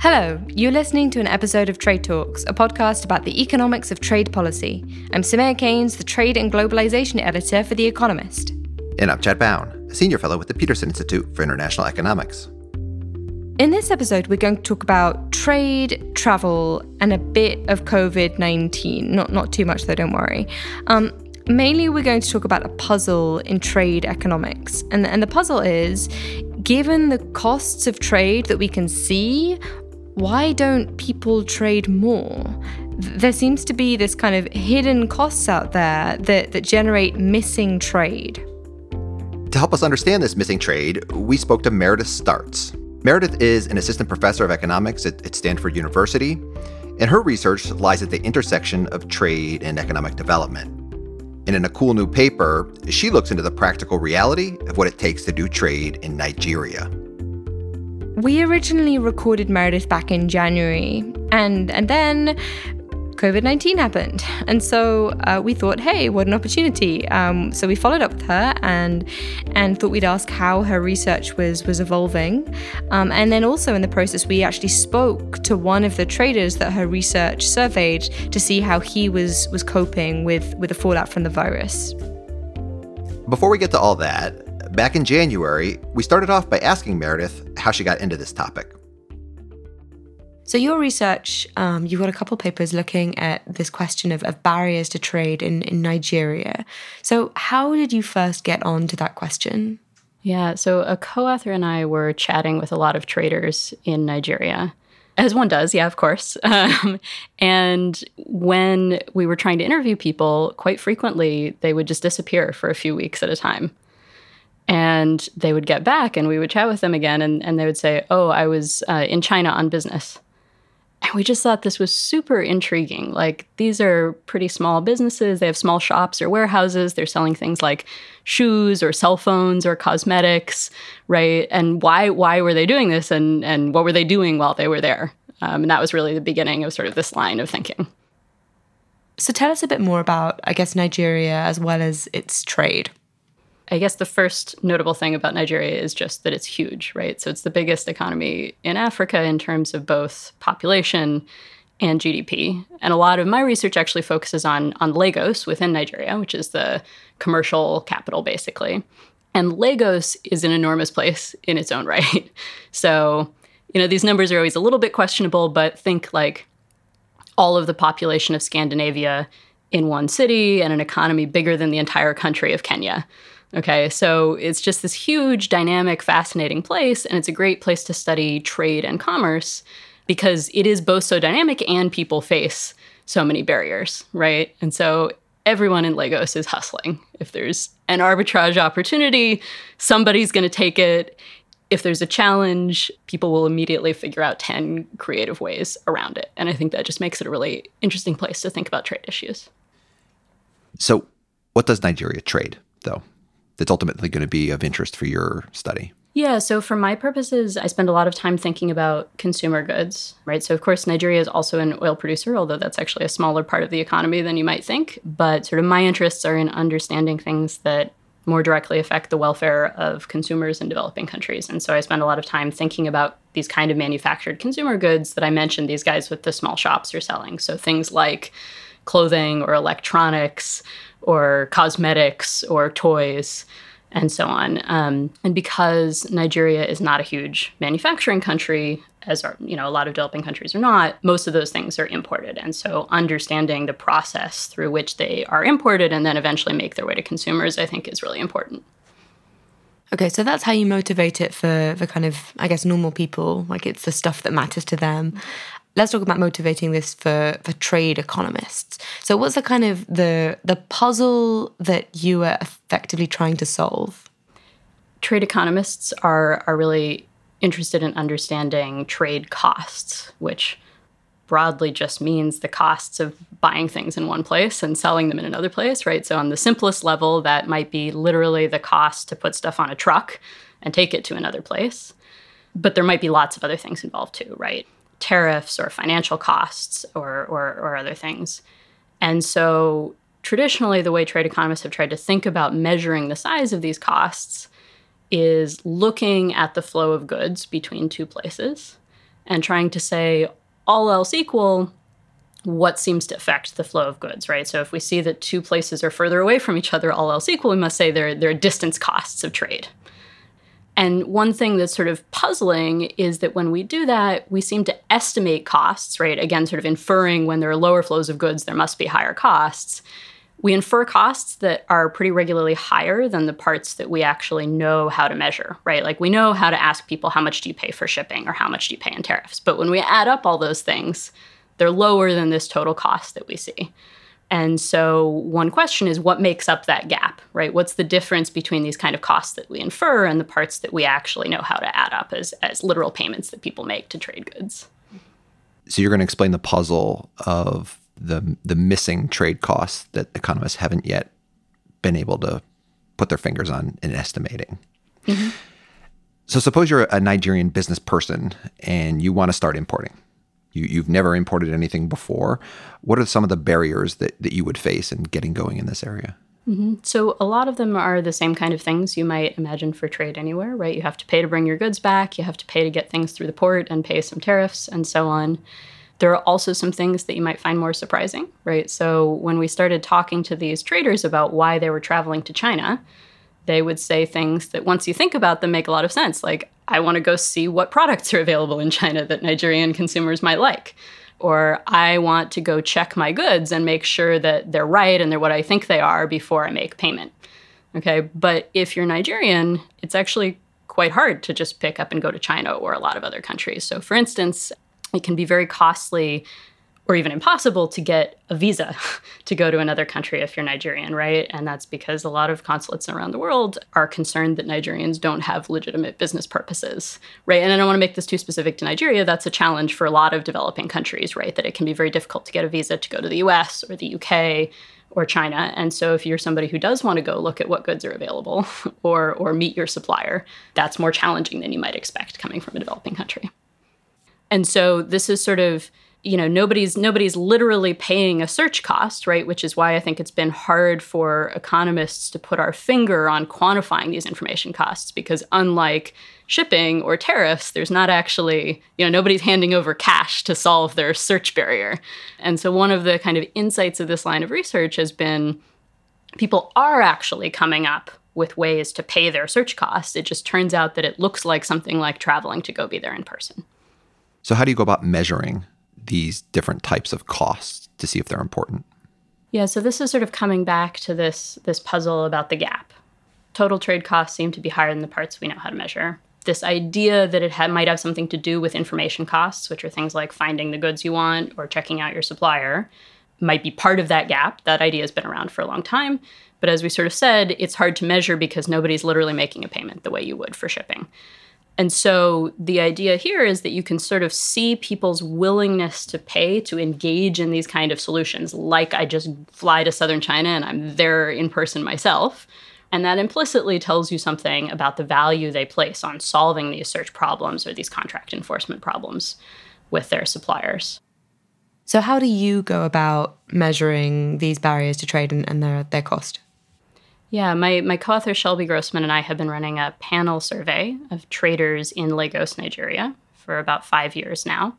Hello, you're listening to an episode of Trade Talks, a podcast about the economics of trade policy. I'm Soumaya Keynes, the Trade and Globalization Editor for The Economist. And I'm Chad Bown, a senior fellow with the Peterson Institute for International Economics. In this episode, we're going to talk about trade, travel, and a bit of COVID 19. Not, not too much, though, don't worry. Um, mainly, we're going to talk about a puzzle in trade economics. And, and the puzzle is given the costs of trade that we can see, why don't people trade more? There seems to be this kind of hidden costs out there that, that generate missing trade. To help us understand this missing trade, we spoke to Meredith Startz. Meredith is an assistant professor of economics at, at Stanford University, and her research lies at the intersection of trade and economic development. And in a cool new paper, she looks into the practical reality of what it takes to do trade in Nigeria. We originally recorded Meredith back in January, and and then COVID 19 happened. And so uh, we thought, hey, what an opportunity. Um, so we followed up with her and and thought we'd ask how her research was was evolving. Um, and then also in the process, we actually spoke to one of the traders that her research surveyed to see how he was was coping with, with the fallout from the virus. Before we get to all that, Back in January, we started off by asking Meredith how she got into this topic. So, your research, um, you've got a couple papers looking at this question of, of barriers to trade in, in Nigeria. So, how did you first get on to that question? Yeah, so a co author and I were chatting with a lot of traders in Nigeria, as one does, yeah, of course. Um, and when we were trying to interview people, quite frequently they would just disappear for a few weeks at a time and they would get back and we would chat with them again and, and they would say oh i was uh, in china on business. And we just thought this was super intriguing. Like these are pretty small businesses. They have small shops or warehouses. They're selling things like shoes or cell phones or cosmetics right? And why why were they doing this? And and what were they doing while they were there? Um, and that was really the beginning of sort of this line of thinking. So tell us a bit more about i guess nigeria as well as its trade I guess the first notable thing about Nigeria is just that it's huge, right? So it's the biggest economy in Africa in terms of both population and GDP. And a lot of my research actually focuses on on Lagos within Nigeria, which is the commercial capital basically. And Lagos is an enormous place in its own right. So, you know, these numbers are always a little bit questionable, but think like all of the population of Scandinavia in one city and an economy bigger than the entire country of Kenya. Okay, so it's just this huge, dynamic, fascinating place, and it's a great place to study trade and commerce because it is both so dynamic and people face so many barriers, right? And so everyone in Lagos is hustling. If there's an arbitrage opportunity, somebody's going to take it. If there's a challenge, people will immediately figure out 10 creative ways around it. And I think that just makes it a really interesting place to think about trade issues. So, what does Nigeria trade, though? That's ultimately going to be of interest for your study? Yeah, so for my purposes, I spend a lot of time thinking about consumer goods, right? So, of course, Nigeria is also an oil producer, although that's actually a smaller part of the economy than you might think. But sort of my interests are in understanding things that more directly affect the welfare of consumers in developing countries. And so I spend a lot of time thinking about these kind of manufactured consumer goods that I mentioned these guys with the small shops are selling. So things like clothing or electronics or cosmetics or toys and so on. Um, and because Nigeria is not a huge manufacturing country, as are you know a lot of developing countries are not, most of those things are imported. And so understanding the process through which they are imported and then eventually make their way to consumers, I think, is really important. Okay, so that's how you motivate it for the kind of, I guess, normal people. Like it's the stuff that matters to them let's talk about motivating this for, for trade economists. So what's the kind of the the puzzle that you are effectively trying to solve? Trade economists are are really interested in understanding trade costs, which broadly just means the costs of buying things in one place and selling them in another place, right? So on the simplest level, that might be literally the cost to put stuff on a truck and take it to another place. But there might be lots of other things involved too, right? Tariffs or financial costs or, or, or other things. And so traditionally, the way trade economists have tried to think about measuring the size of these costs is looking at the flow of goods between two places and trying to say, all else equal, what seems to affect the flow of goods, right? So if we see that two places are further away from each other, all else equal, we must say there are distance costs of trade. And one thing that's sort of puzzling is that when we do that, we seem to estimate costs, right? Again, sort of inferring when there are lower flows of goods, there must be higher costs. We infer costs that are pretty regularly higher than the parts that we actually know how to measure, right? Like we know how to ask people, how much do you pay for shipping or how much do you pay in tariffs? But when we add up all those things, they're lower than this total cost that we see. And so one question is what makes up that gap, right? What's the difference between these kind of costs that we infer and the parts that we actually know how to add up as, as literal payments that people make to trade goods? So you're going to explain the puzzle of the the missing trade costs that economists haven't yet been able to put their fingers on in estimating. Mm-hmm. So suppose you're a Nigerian business person and you want to start importing you, you've never imported anything before. What are some of the barriers that, that you would face in getting going in this area? Mm-hmm. So, a lot of them are the same kind of things you might imagine for trade anywhere, right? You have to pay to bring your goods back, you have to pay to get things through the port and pay some tariffs and so on. There are also some things that you might find more surprising, right? So, when we started talking to these traders about why they were traveling to China, they would say things that once you think about them make a lot of sense. Like, I want to go see what products are available in China that Nigerian consumers might like. Or I want to go check my goods and make sure that they're right and they're what I think they are before I make payment. Okay. But if you're Nigerian, it's actually quite hard to just pick up and go to China or a lot of other countries. So, for instance, it can be very costly or even impossible to get a visa to go to another country if you're Nigerian, right? And that's because a lot of consulates around the world are concerned that Nigerians don't have legitimate business purposes, right? And I don't want to make this too specific to Nigeria. That's a challenge for a lot of developing countries, right? That it can be very difficult to get a visa to go to the US or the UK or China. And so if you're somebody who does want to go look at what goods are available or or meet your supplier, that's more challenging than you might expect coming from a developing country. And so this is sort of you know nobody's nobody's literally paying a search cost right? Which is why i think it's been hard for economists to put our finger on quantifying these information costs because unlike shipping or tariffs there's not actually you know nobody's handing over cash to solve their search barrier. And so one of the kind of insights of this line of research has been people are actually coming up with ways to pay their search costs. It just turns out that it looks like something like traveling to go be there in person. So how do you go about measuring these different types of costs to see if they're important. Yeah, so this is sort of coming back to this this puzzle about the gap. Total trade costs seem to be higher than the parts we know how to measure. This idea that it ha- might have something to do with information costs, which are things like finding the goods you want or checking out your supplier, might be part of that gap. That idea has been around for a long time. But as we sort of said, it's hard to measure because nobody's literally making a payment the way you would for shipping. And so the idea here is that you can sort of see people's willingness to pay to engage in these kind of solutions, like I just fly to southern China and I'm there in person myself. And that implicitly tells you something about the value they place on solving these search problems or these contract enforcement problems with their suppliers. So, how do you go about measuring these barriers to trade and, and their, their cost? Yeah, my, my co author Shelby Grossman and I have been running a panel survey of traders in Lagos, Nigeria for about five years now.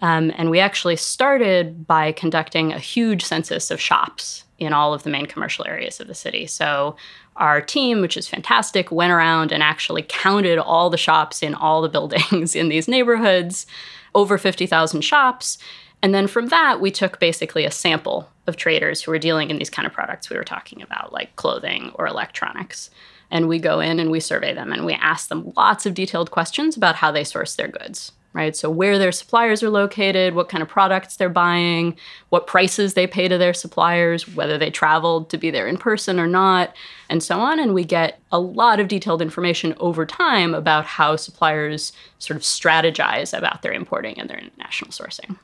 Um, and we actually started by conducting a huge census of shops in all of the main commercial areas of the city. So our team, which is fantastic, went around and actually counted all the shops in all the buildings in these neighborhoods, over 50,000 shops. And then from that, we took basically a sample of traders who are dealing in these kind of products we were talking about, like clothing or electronics. And we go in and we survey them and we ask them lots of detailed questions about how they source their goods, right? So, where their suppliers are located, what kind of products they're buying, what prices they pay to their suppliers, whether they traveled to be there in person or not, and so on. And we get a lot of detailed information over time about how suppliers sort of strategize about their importing and their international sourcing.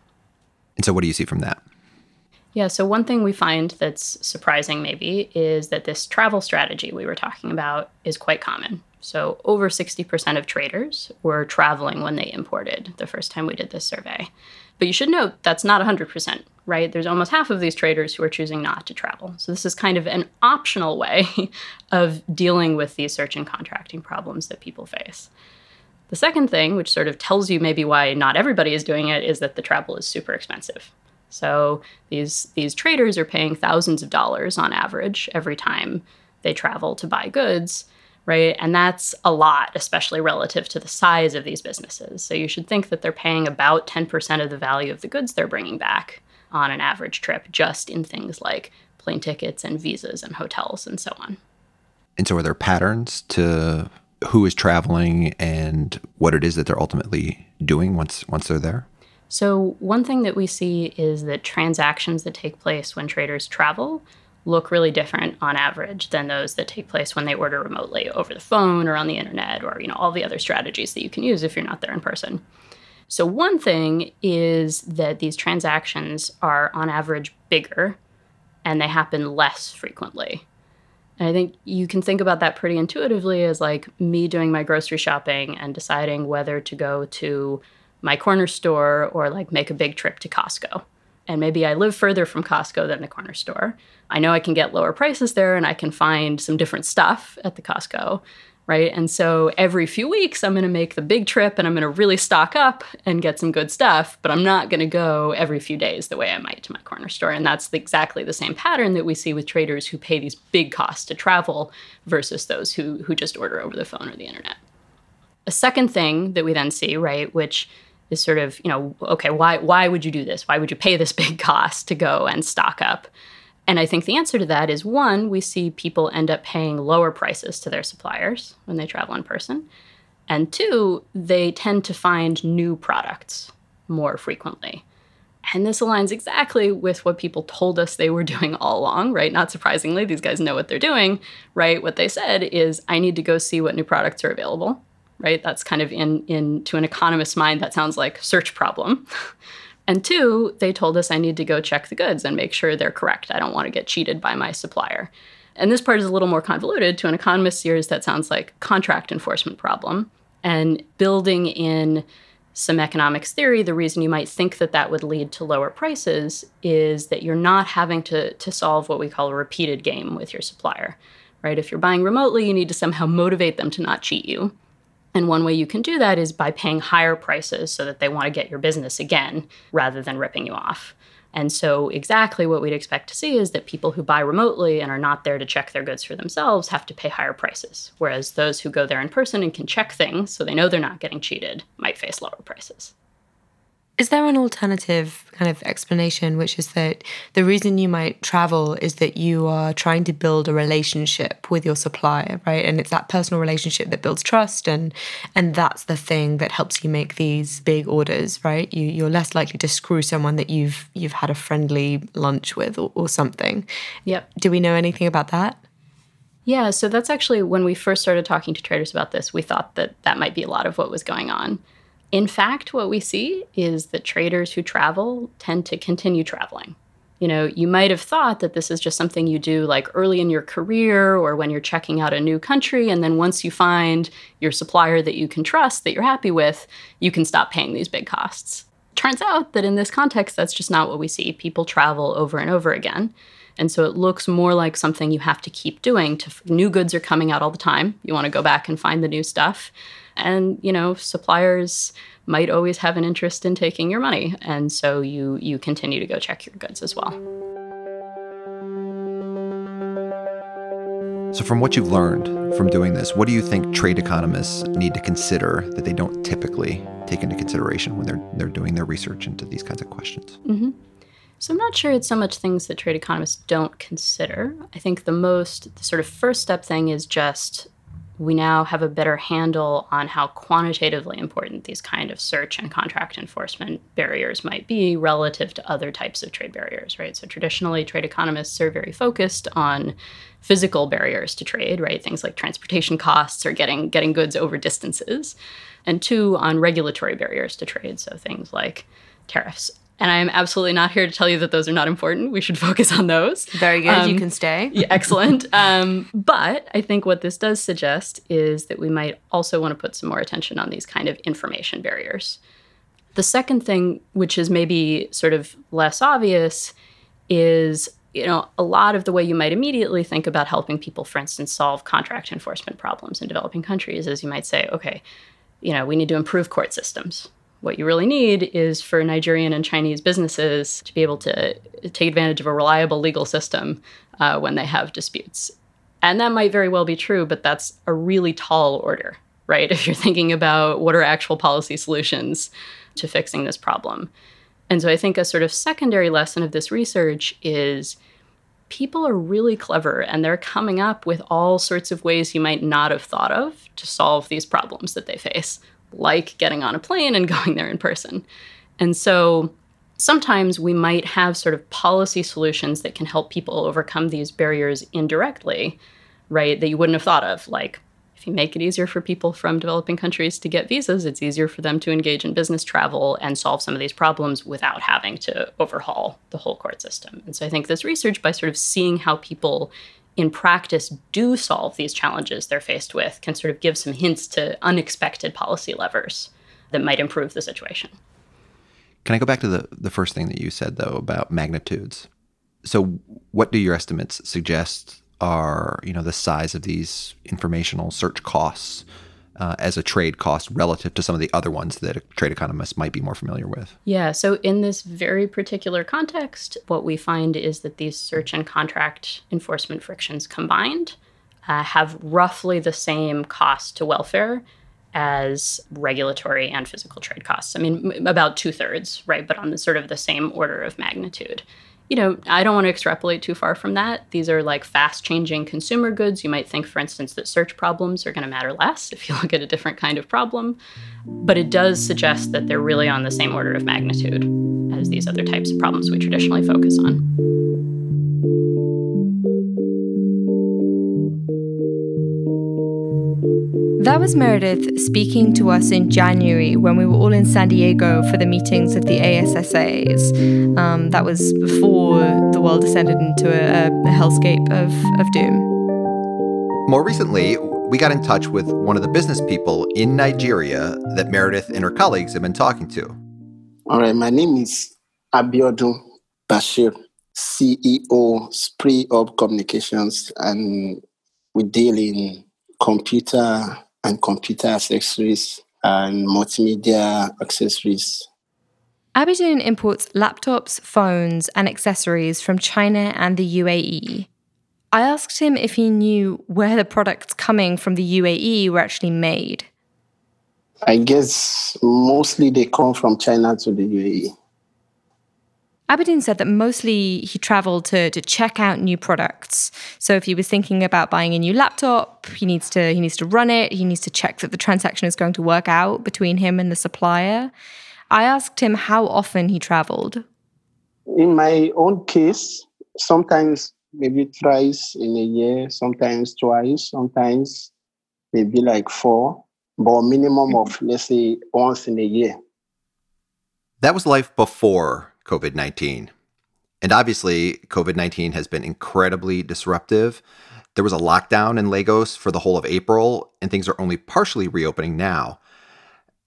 And so, what do you see from that? Yeah, so one thing we find that's surprising maybe is that this travel strategy we were talking about is quite common. So, over 60% of traders were traveling when they imported the first time we did this survey. But you should note that's not 100%, right? There's almost half of these traders who are choosing not to travel. So, this is kind of an optional way of dealing with these search and contracting problems that people face. The second thing, which sort of tells you maybe why not everybody is doing it, is that the travel is super expensive. So these these traders are paying thousands of dollars on average every time they travel to buy goods, right? And that's a lot, especially relative to the size of these businesses. So you should think that they're paying about 10% of the value of the goods they're bringing back on an average trip just in things like plane tickets and visas and hotels and so on. And so are there patterns to who is traveling and what it is that they're ultimately doing once once they're there? So, one thing that we see is that transactions that take place when traders travel look really different on average than those that take place when they order remotely over the phone or on the internet or you know all the other strategies that you can use if you're not there in person. So one thing is that these transactions are on average bigger and they happen less frequently. And I think you can think about that pretty intuitively as like me doing my grocery shopping and deciding whether to go to my corner store or like make a big trip to Costco. And maybe I live further from Costco than the corner store. I know I can get lower prices there and I can find some different stuff at the Costco right? And so every few weeks, I'm going to make the big trip and I'm going to really stock up and get some good stuff, but I'm not going to go every few days the way I might to my corner store. And that's exactly the same pattern that we see with traders who pay these big costs to travel versus those who, who just order over the phone or the internet. A second thing that we then see, right, which is sort of, you know, okay, why, why would you do this? Why would you pay this big cost to go and stock up? And I think the answer to that is one, we see people end up paying lower prices to their suppliers when they travel in person. And two, they tend to find new products more frequently. And this aligns exactly with what people told us they were doing all along, right? Not surprisingly, these guys know what they're doing, right? What they said is, I need to go see what new products are available, right? That's kind of in, in to an economist's mind, that sounds like search problem. And two, they told us I need to go check the goods and make sure they're correct. I don't want to get cheated by my supplier. And this part is a little more convoluted. To an economist's ears, that sounds like contract enforcement problem. And building in some economics theory, the reason you might think that that would lead to lower prices is that you're not having to, to solve what we call a repeated game with your supplier, right? If you're buying remotely, you need to somehow motivate them to not cheat you. And one way you can do that is by paying higher prices so that they want to get your business again rather than ripping you off. And so, exactly what we'd expect to see is that people who buy remotely and are not there to check their goods for themselves have to pay higher prices, whereas those who go there in person and can check things so they know they're not getting cheated might face lower prices. Is there an alternative kind of explanation, which is that the reason you might travel is that you are trying to build a relationship with your supplier, right? And it's that personal relationship that builds trust, and and that's the thing that helps you make these big orders, right? You you're less likely to screw someone that you've you've had a friendly lunch with or, or something. Yep. Do we know anything about that? Yeah, so that's actually when we first started talking to traders about this, we thought that that might be a lot of what was going on. In fact, what we see is that traders who travel tend to continue traveling. You know, you might have thought that this is just something you do like early in your career or when you're checking out a new country. And then once you find your supplier that you can trust, that you're happy with, you can stop paying these big costs. Turns out that in this context, that's just not what we see. People travel over and over again. And so it looks more like something you have to keep doing. To new goods are coming out all the time. You want to go back and find the new stuff. And, you know, suppliers might always have an interest in taking your money. And so you you continue to go check your goods as well. So, from what you've learned from doing this, what do you think trade economists need to consider that they don't typically take into consideration when they're they're doing their research into these kinds of questions? Mm-hmm. So, I'm not sure it's so much things that trade economists don't consider. I think the most the sort of first step thing is just we now have a better handle on how quantitatively important these kind of search and contract enforcement barriers might be relative to other types of trade barriers, right? So traditionally, trade economists are very focused on physical barriers to trade, right? Things like transportation costs or getting getting goods over distances, and two on regulatory barriers to trade, so things like tariffs and I am absolutely not here to tell you that those are not important. We should focus on those. Very good. Um, you can stay. yeah, excellent. Um, but I think what this does suggest is that we might also want to put some more attention on these kind of information barriers. The second thing, which is maybe sort of less obvious, is you know a lot of the way you might immediately think about helping people, for instance, solve contract enforcement problems in developing countries is you might say, okay, you know, we need to improve court systems. What you really need is for Nigerian and Chinese businesses to be able to take advantage of a reliable legal system uh, when they have disputes. And that might very well be true, but that's a really tall order, right? If you're thinking about what are actual policy solutions to fixing this problem. And so I think a sort of secondary lesson of this research is people are really clever and they're coming up with all sorts of ways you might not have thought of to solve these problems that they face, like getting on a plane and going there in person. And so sometimes we might have sort of policy solutions that can help people overcome these barriers indirectly, right? That you wouldn't have thought of, like if you make it easier for people from developing countries to get visas, it's easier for them to engage in business travel and solve some of these problems without having to overhaul the whole court system. And so I think this research, by sort of seeing how people in practice do solve these challenges they're faced with, can sort of give some hints to unexpected policy levers that might improve the situation. Can I go back to the, the first thing that you said, though, about magnitudes? So, what do your estimates suggest are you know the size of these informational search costs uh, as a trade cost relative to some of the other ones that trade economists might be more familiar with? Yeah, so in this very particular context, what we find is that these search and contract enforcement frictions combined uh, have roughly the same cost to welfare as regulatory and physical trade costs. I mean, about two thirds, right? But on the sort of the same order of magnitude you know, I don't want to extrapolate too far from that. These are like fast changing consumer goods. You might think, for instance, that search problems are going to matter less if you look at a different kind of problem. But it does suggest that they're really on the same order of magnitude as these other types of problems we traditionally focus on. That was Meredith speaking to us in January when we were all in San Diego for the meetings of the ASSAs. Um, that was before the world descended into a, a hellscape of, of doom. More recently, we got in touch with one of the business people in Nigeria that Meredith and her colleagues have been talking to. All right, my name is Abiodun Bashir, CEO, Spree Up Communications, and we deal in computer and computer accessories and multimedia accessories. Abiodun imports laptops, phones, and accessories from China and the UAE. I asked him if he knew where the products coming from the UAE were actually made. I guess mostly they come from China to the UAE. Abiodun said that mostly he traveled to, to check out new products. So if he was thinking about buying a new laptop, he needs to he needs to run it. He needs to check that the transaction is going to work out between him and the supplier. I asked him how often he traveled. In my own case, sometimes maybe thrice in a year, sometimes twice, sometimes maybe like four, but minimum of let's say once in a year. That was life before COVID 19. And obviously, COVID 19 has been incredibly disruptive. There was a lockdown in Lagos for the whole of April, and things are only partially reopening now.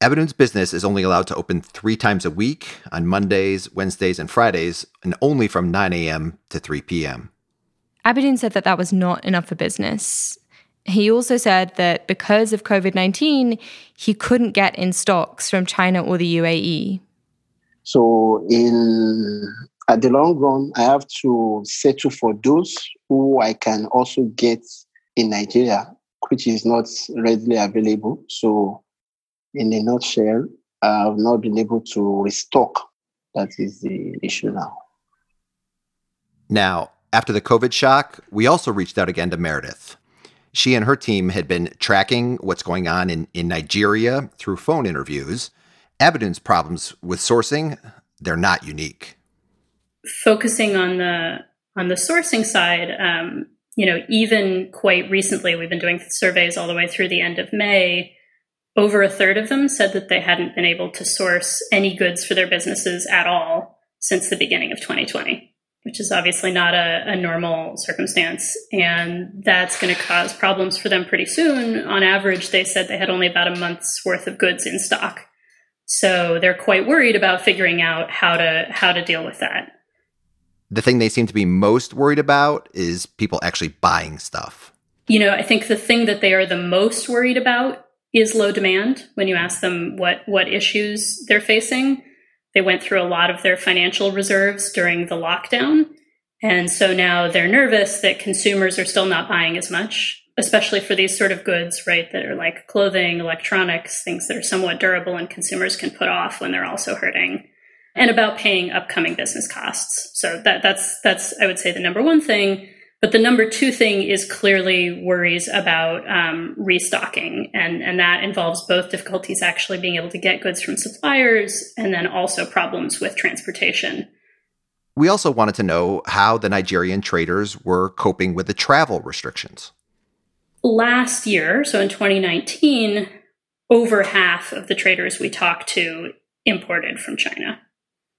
Abiodun's business is only allowed to open three times a week on Mondays, Wednesdays, and Fridays, and only from 9 a.m. to 3 p.m. Abidun said that that was not enough for business. He also said that because of COVID 19, he couldn't get in stocks from China or the UAE. So in at the long run, I have to settle for those who I can also get in Nigeria, which is not readily available. So in a nutshell, I've not been able to restock. That is the issue now. Now, after the COVID shock, we also reached out again to Meredith. She and her team had been tracking what's going on in, in Nigeria through phone interviews Abiodun's problems with sourcing, they're not unique. Focusing on the on the sourcing side, um, you know, even quite recently, we've been doing surveys all the way through the end of May. Over a third of them said that they hadn't been able to source any goods for their businesses at all since the beginning of 2020, which is obviously not a, a normal circumstance. And that's going to cause problems for them pretty soon. On average, they said they had only about a month's worth of goods in stock so they're quite worried about figuring out how to how to deal with that. The thing they seem to be most worried about is people actually buying stuff. You know, I think the thing that they are the most worried about is low demand when you ask them what, what issues they're facing. They went through a lot of their financial reserves during the lockdown. And so now they're nervous that consumers are still not buying as much, especially for these sort of goods, right, that are like clothing, electronics, things that are somewhat durable and consumers can put off when they're also hurting. And about paying upcoming business costs. So that that's that's I would say the number one thing. But the number two thing is clearly worries about um, restocking, and, and that involves both difficulties actually being able to get goods from suppliers and then also problems with transportation. We also wanted to know how the Nigerian traders were coping with the travel restrictions. Last year, so in 2019, over half of the traders we talked to imported from China.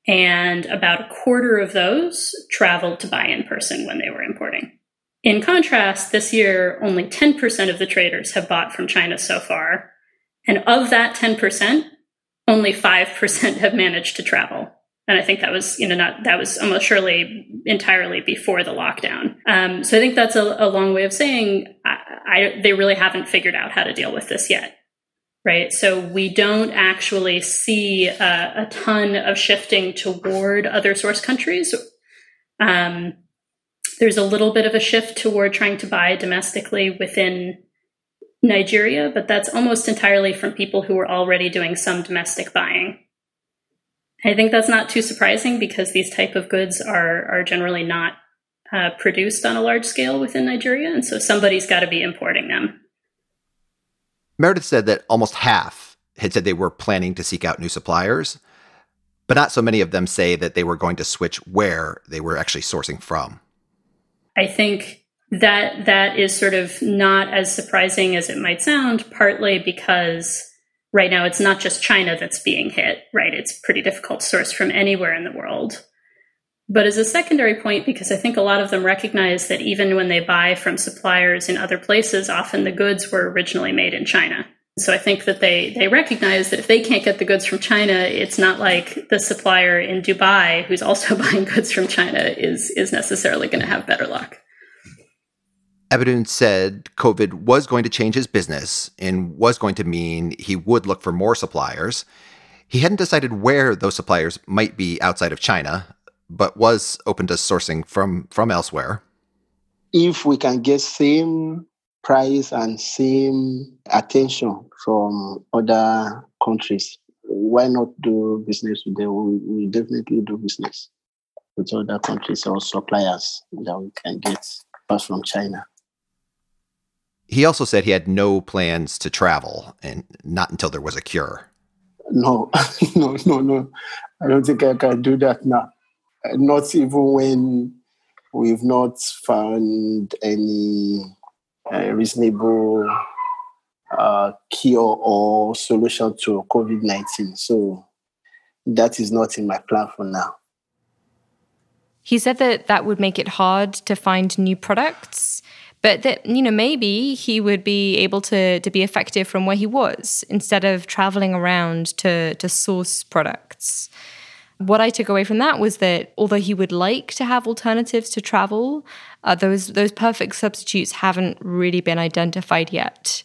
And about a quarter of those traveled to buy in person when they were importing. In contrast, this year, only 10% of the traders have bought from China so far. And of that 10%, only 5% have managed to travel. And I think that was, you know, not, that was almost surely entirely before the lockdown. Um, so I think that's a, a long way of saying I, I, they really haven't figured out how to deal with this yet right? So we don't actually see a, a ton of shifting toward other source countries. Um, there's a little bit of a shift toward trying to buy domestically within Nigeria, but that's almost entirely from people who are already doing some domestic buying. I think that's not too surprising because these type of goods are are generally not uh, produced on a large scale within Nigeria, and so somebody's got to be importing them. Meredith said that almost half had said they were planning to seek out new suppliers, but not so many of them say that they were going to switch where they were actually sourcing from. I think that that is sort of not as surprising as it might sound, partly because right now it's not just China that's being hit, right? It's pretty difficult to source from anywhere in the world. But as a secondary point, because I think a lot of them recognize that even when they buy from suppliers in other places, often the goods were originally made in China. So I think that they, they recognize that if they can't get the goods from China, it's not like the supplier in Dubai who's also buying goods from China is, is necessarily going to have better luck. Abiodun said COVID was going to change his business and was going to mean he would look for more suppliers. He hadn't decided where those suppliers might be outside of China, but was open to sourcing from from elsewhere. If we can get same price and same attention from other countries, why not do business with them? We, we definitely do business with other countries or suppliers that we can get first from China. He also said he had no plans to travel, and not until there was a cure. No, no, no, no. I don't think I can do that now not even when we've not found any uh, reasonable uh, cure or solution to COVID 19. So that is not in my plan for now. He said that that would make it hard to find new products, but that you know maybe he would be able to to be effective from where he was instead of traveling around to to source products. What I took away from that was that although he would like to have alternatives to travel, uh, those those perfect substitutes haven't really been identified yet.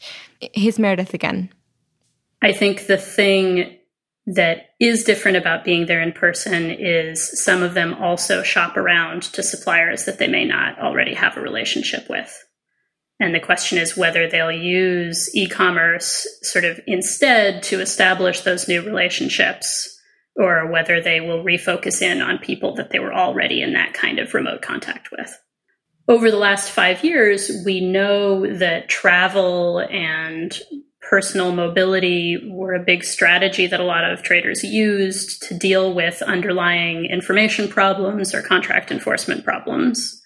Here's Meredith again. I think the thing that is different about being there in person is some of them also shop around to suppliers that they may not already have a relationship with. And the question is whether they'll use e commerce sort of instead to establish those new relationships or whether they will refocus in on people that they were already in that kind of remote contact with. Over the last five years, we know that travel and personal mobility were a big strategy that a lot of traders used to deal with underlying information problems or contract enforcement problems.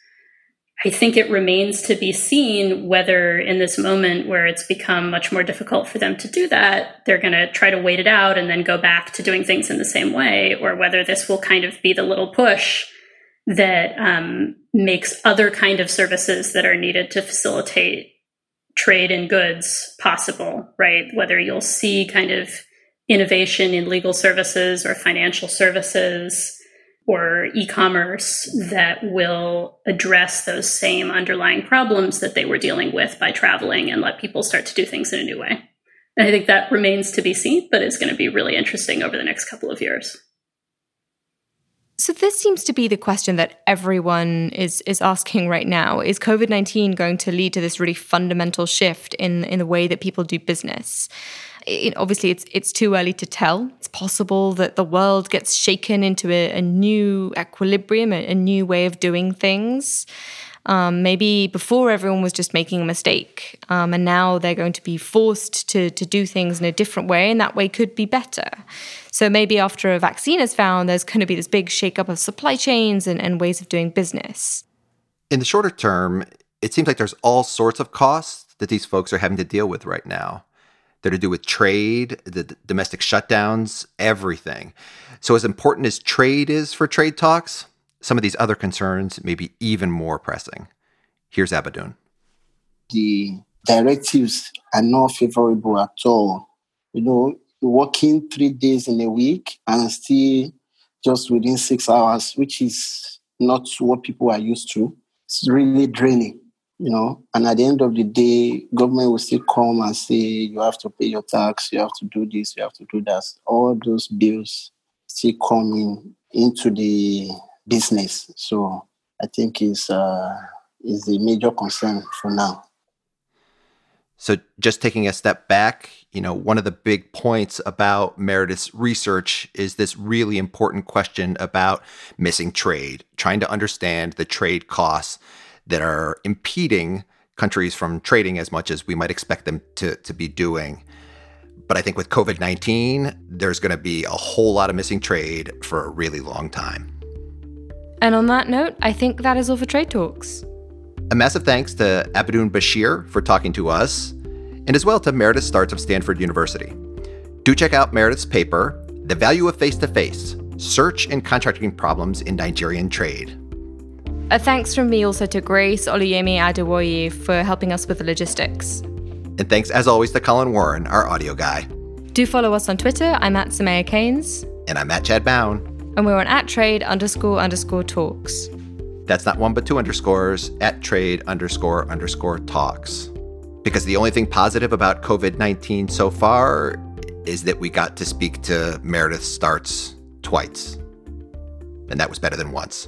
I think it remains to be seen whether in this moment where it's become much more difficult for them to do that, they're going to try to wait it out and then go back to doing things in the same way, or whether this will kind of be the little push that um, makes other kind of services that are needed to facilitate trade in goods possible, right? Whether you'll see kind of innovation in legal services or financial services or e-commerce that will address those same underlying problems that they were dealing with by traveling and let people start to do things in a new way. And I think that remains to be seen, but it's going to be really interesting over the next couple of years. So this seems to be the question that everyone is is asking right now. Is COVID-19 going to lead to this really fundamental shift in in the way that people do business? It, obviously it's it's too early to tell. It's possible that the world gets shaken into a, a new equilibrium, a, a new way of doing things. Um, maybe before everyone was just making a mistake, um, and now they're going to be forced to to do things in a different way, and that way could be better. So maybe after a vaccine is found, there's going to be this big shakeup of supply chains and, and ways of doing business. In the shorter term, it seems like there's all sorts of costs that these folks are having to deal with right now that are to do with trade, the domestic shutdowns, everything. So, as important as trade is for trade talks, some of these other concerns may be even more pressing. Here's Abiodun. The directives are not favorable at all. You know, working three days in a week and still just within six hours, which is not what people are used to. It's really draining, you know. And at the end of the day, government will still come and say you have to pay your tax, you have to do this, you have to do that. All those bills still coming into the business. So I think is uh, is a major concern for now. So, just taking a step back, you know, one of the big points about Meredith's research is this really important question about missing trade, trying to understand the trade costs that are impeding countries from trading as much as we might expect them to, to be doing. But I think with COVID 19, there's going to be a whole lot of missing trade for a really long time. And on that note, I think that is all for Trade Talks. A massive thanks to Abiodun Bashir for talking to us, and as well to Meredith Startz of Stanford University. Do check out Meredith's paper, The Value of Face to Face Search and Contracting Problems in Nigerian Trade. A thanks from me also to Grace Oluyemi Adewoye for helping us with the logistics. And thanks, as always, to Colin Warren, our audio guy. Do follow us on Twitter. I'm at Soumaya Keynes. And I'm at Chad Bown. And we're on at trade underscore underscore talks. That's not one but two underscores at trade underscore underscore talks. Because the only thing positive about COVID 19 so far is that we got to speak to Meredith Startz twice. And that was better than once.